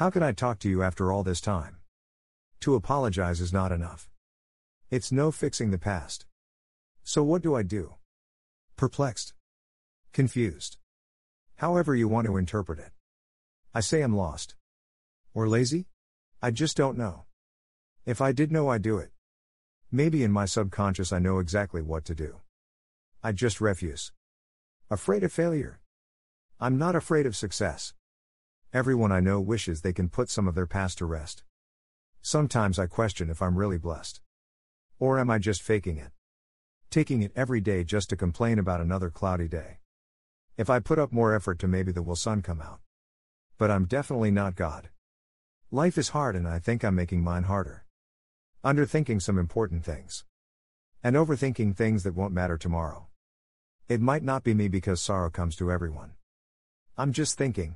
How can I talk to you after all this time? To apologize is not enough. It's no fixing the past. So what do I do? Perplexed. Confused. However you want to interpret it. I say I'm lost. Or lazy? I just don't know. If I did know, I'd do it. Maybe in my subconscious, I know exactly what to do. I just refuse. Afraid of failure. I'm not afraid of success. Everyone I know wishes they can put some of their past to rest. Sometimes I question if I'm really blessed. Or am I just faking it? Taking it every day just to complain about another cloudy day. If I put up more effort to maybe the will sun come out. But I'm definitely not God. Life is hard and I think I'm making mine harder. Underthinking some important things. And overthinking things that won't matter tomorrow. It might not be me because sorrow comes to everyone. I'm just thinking,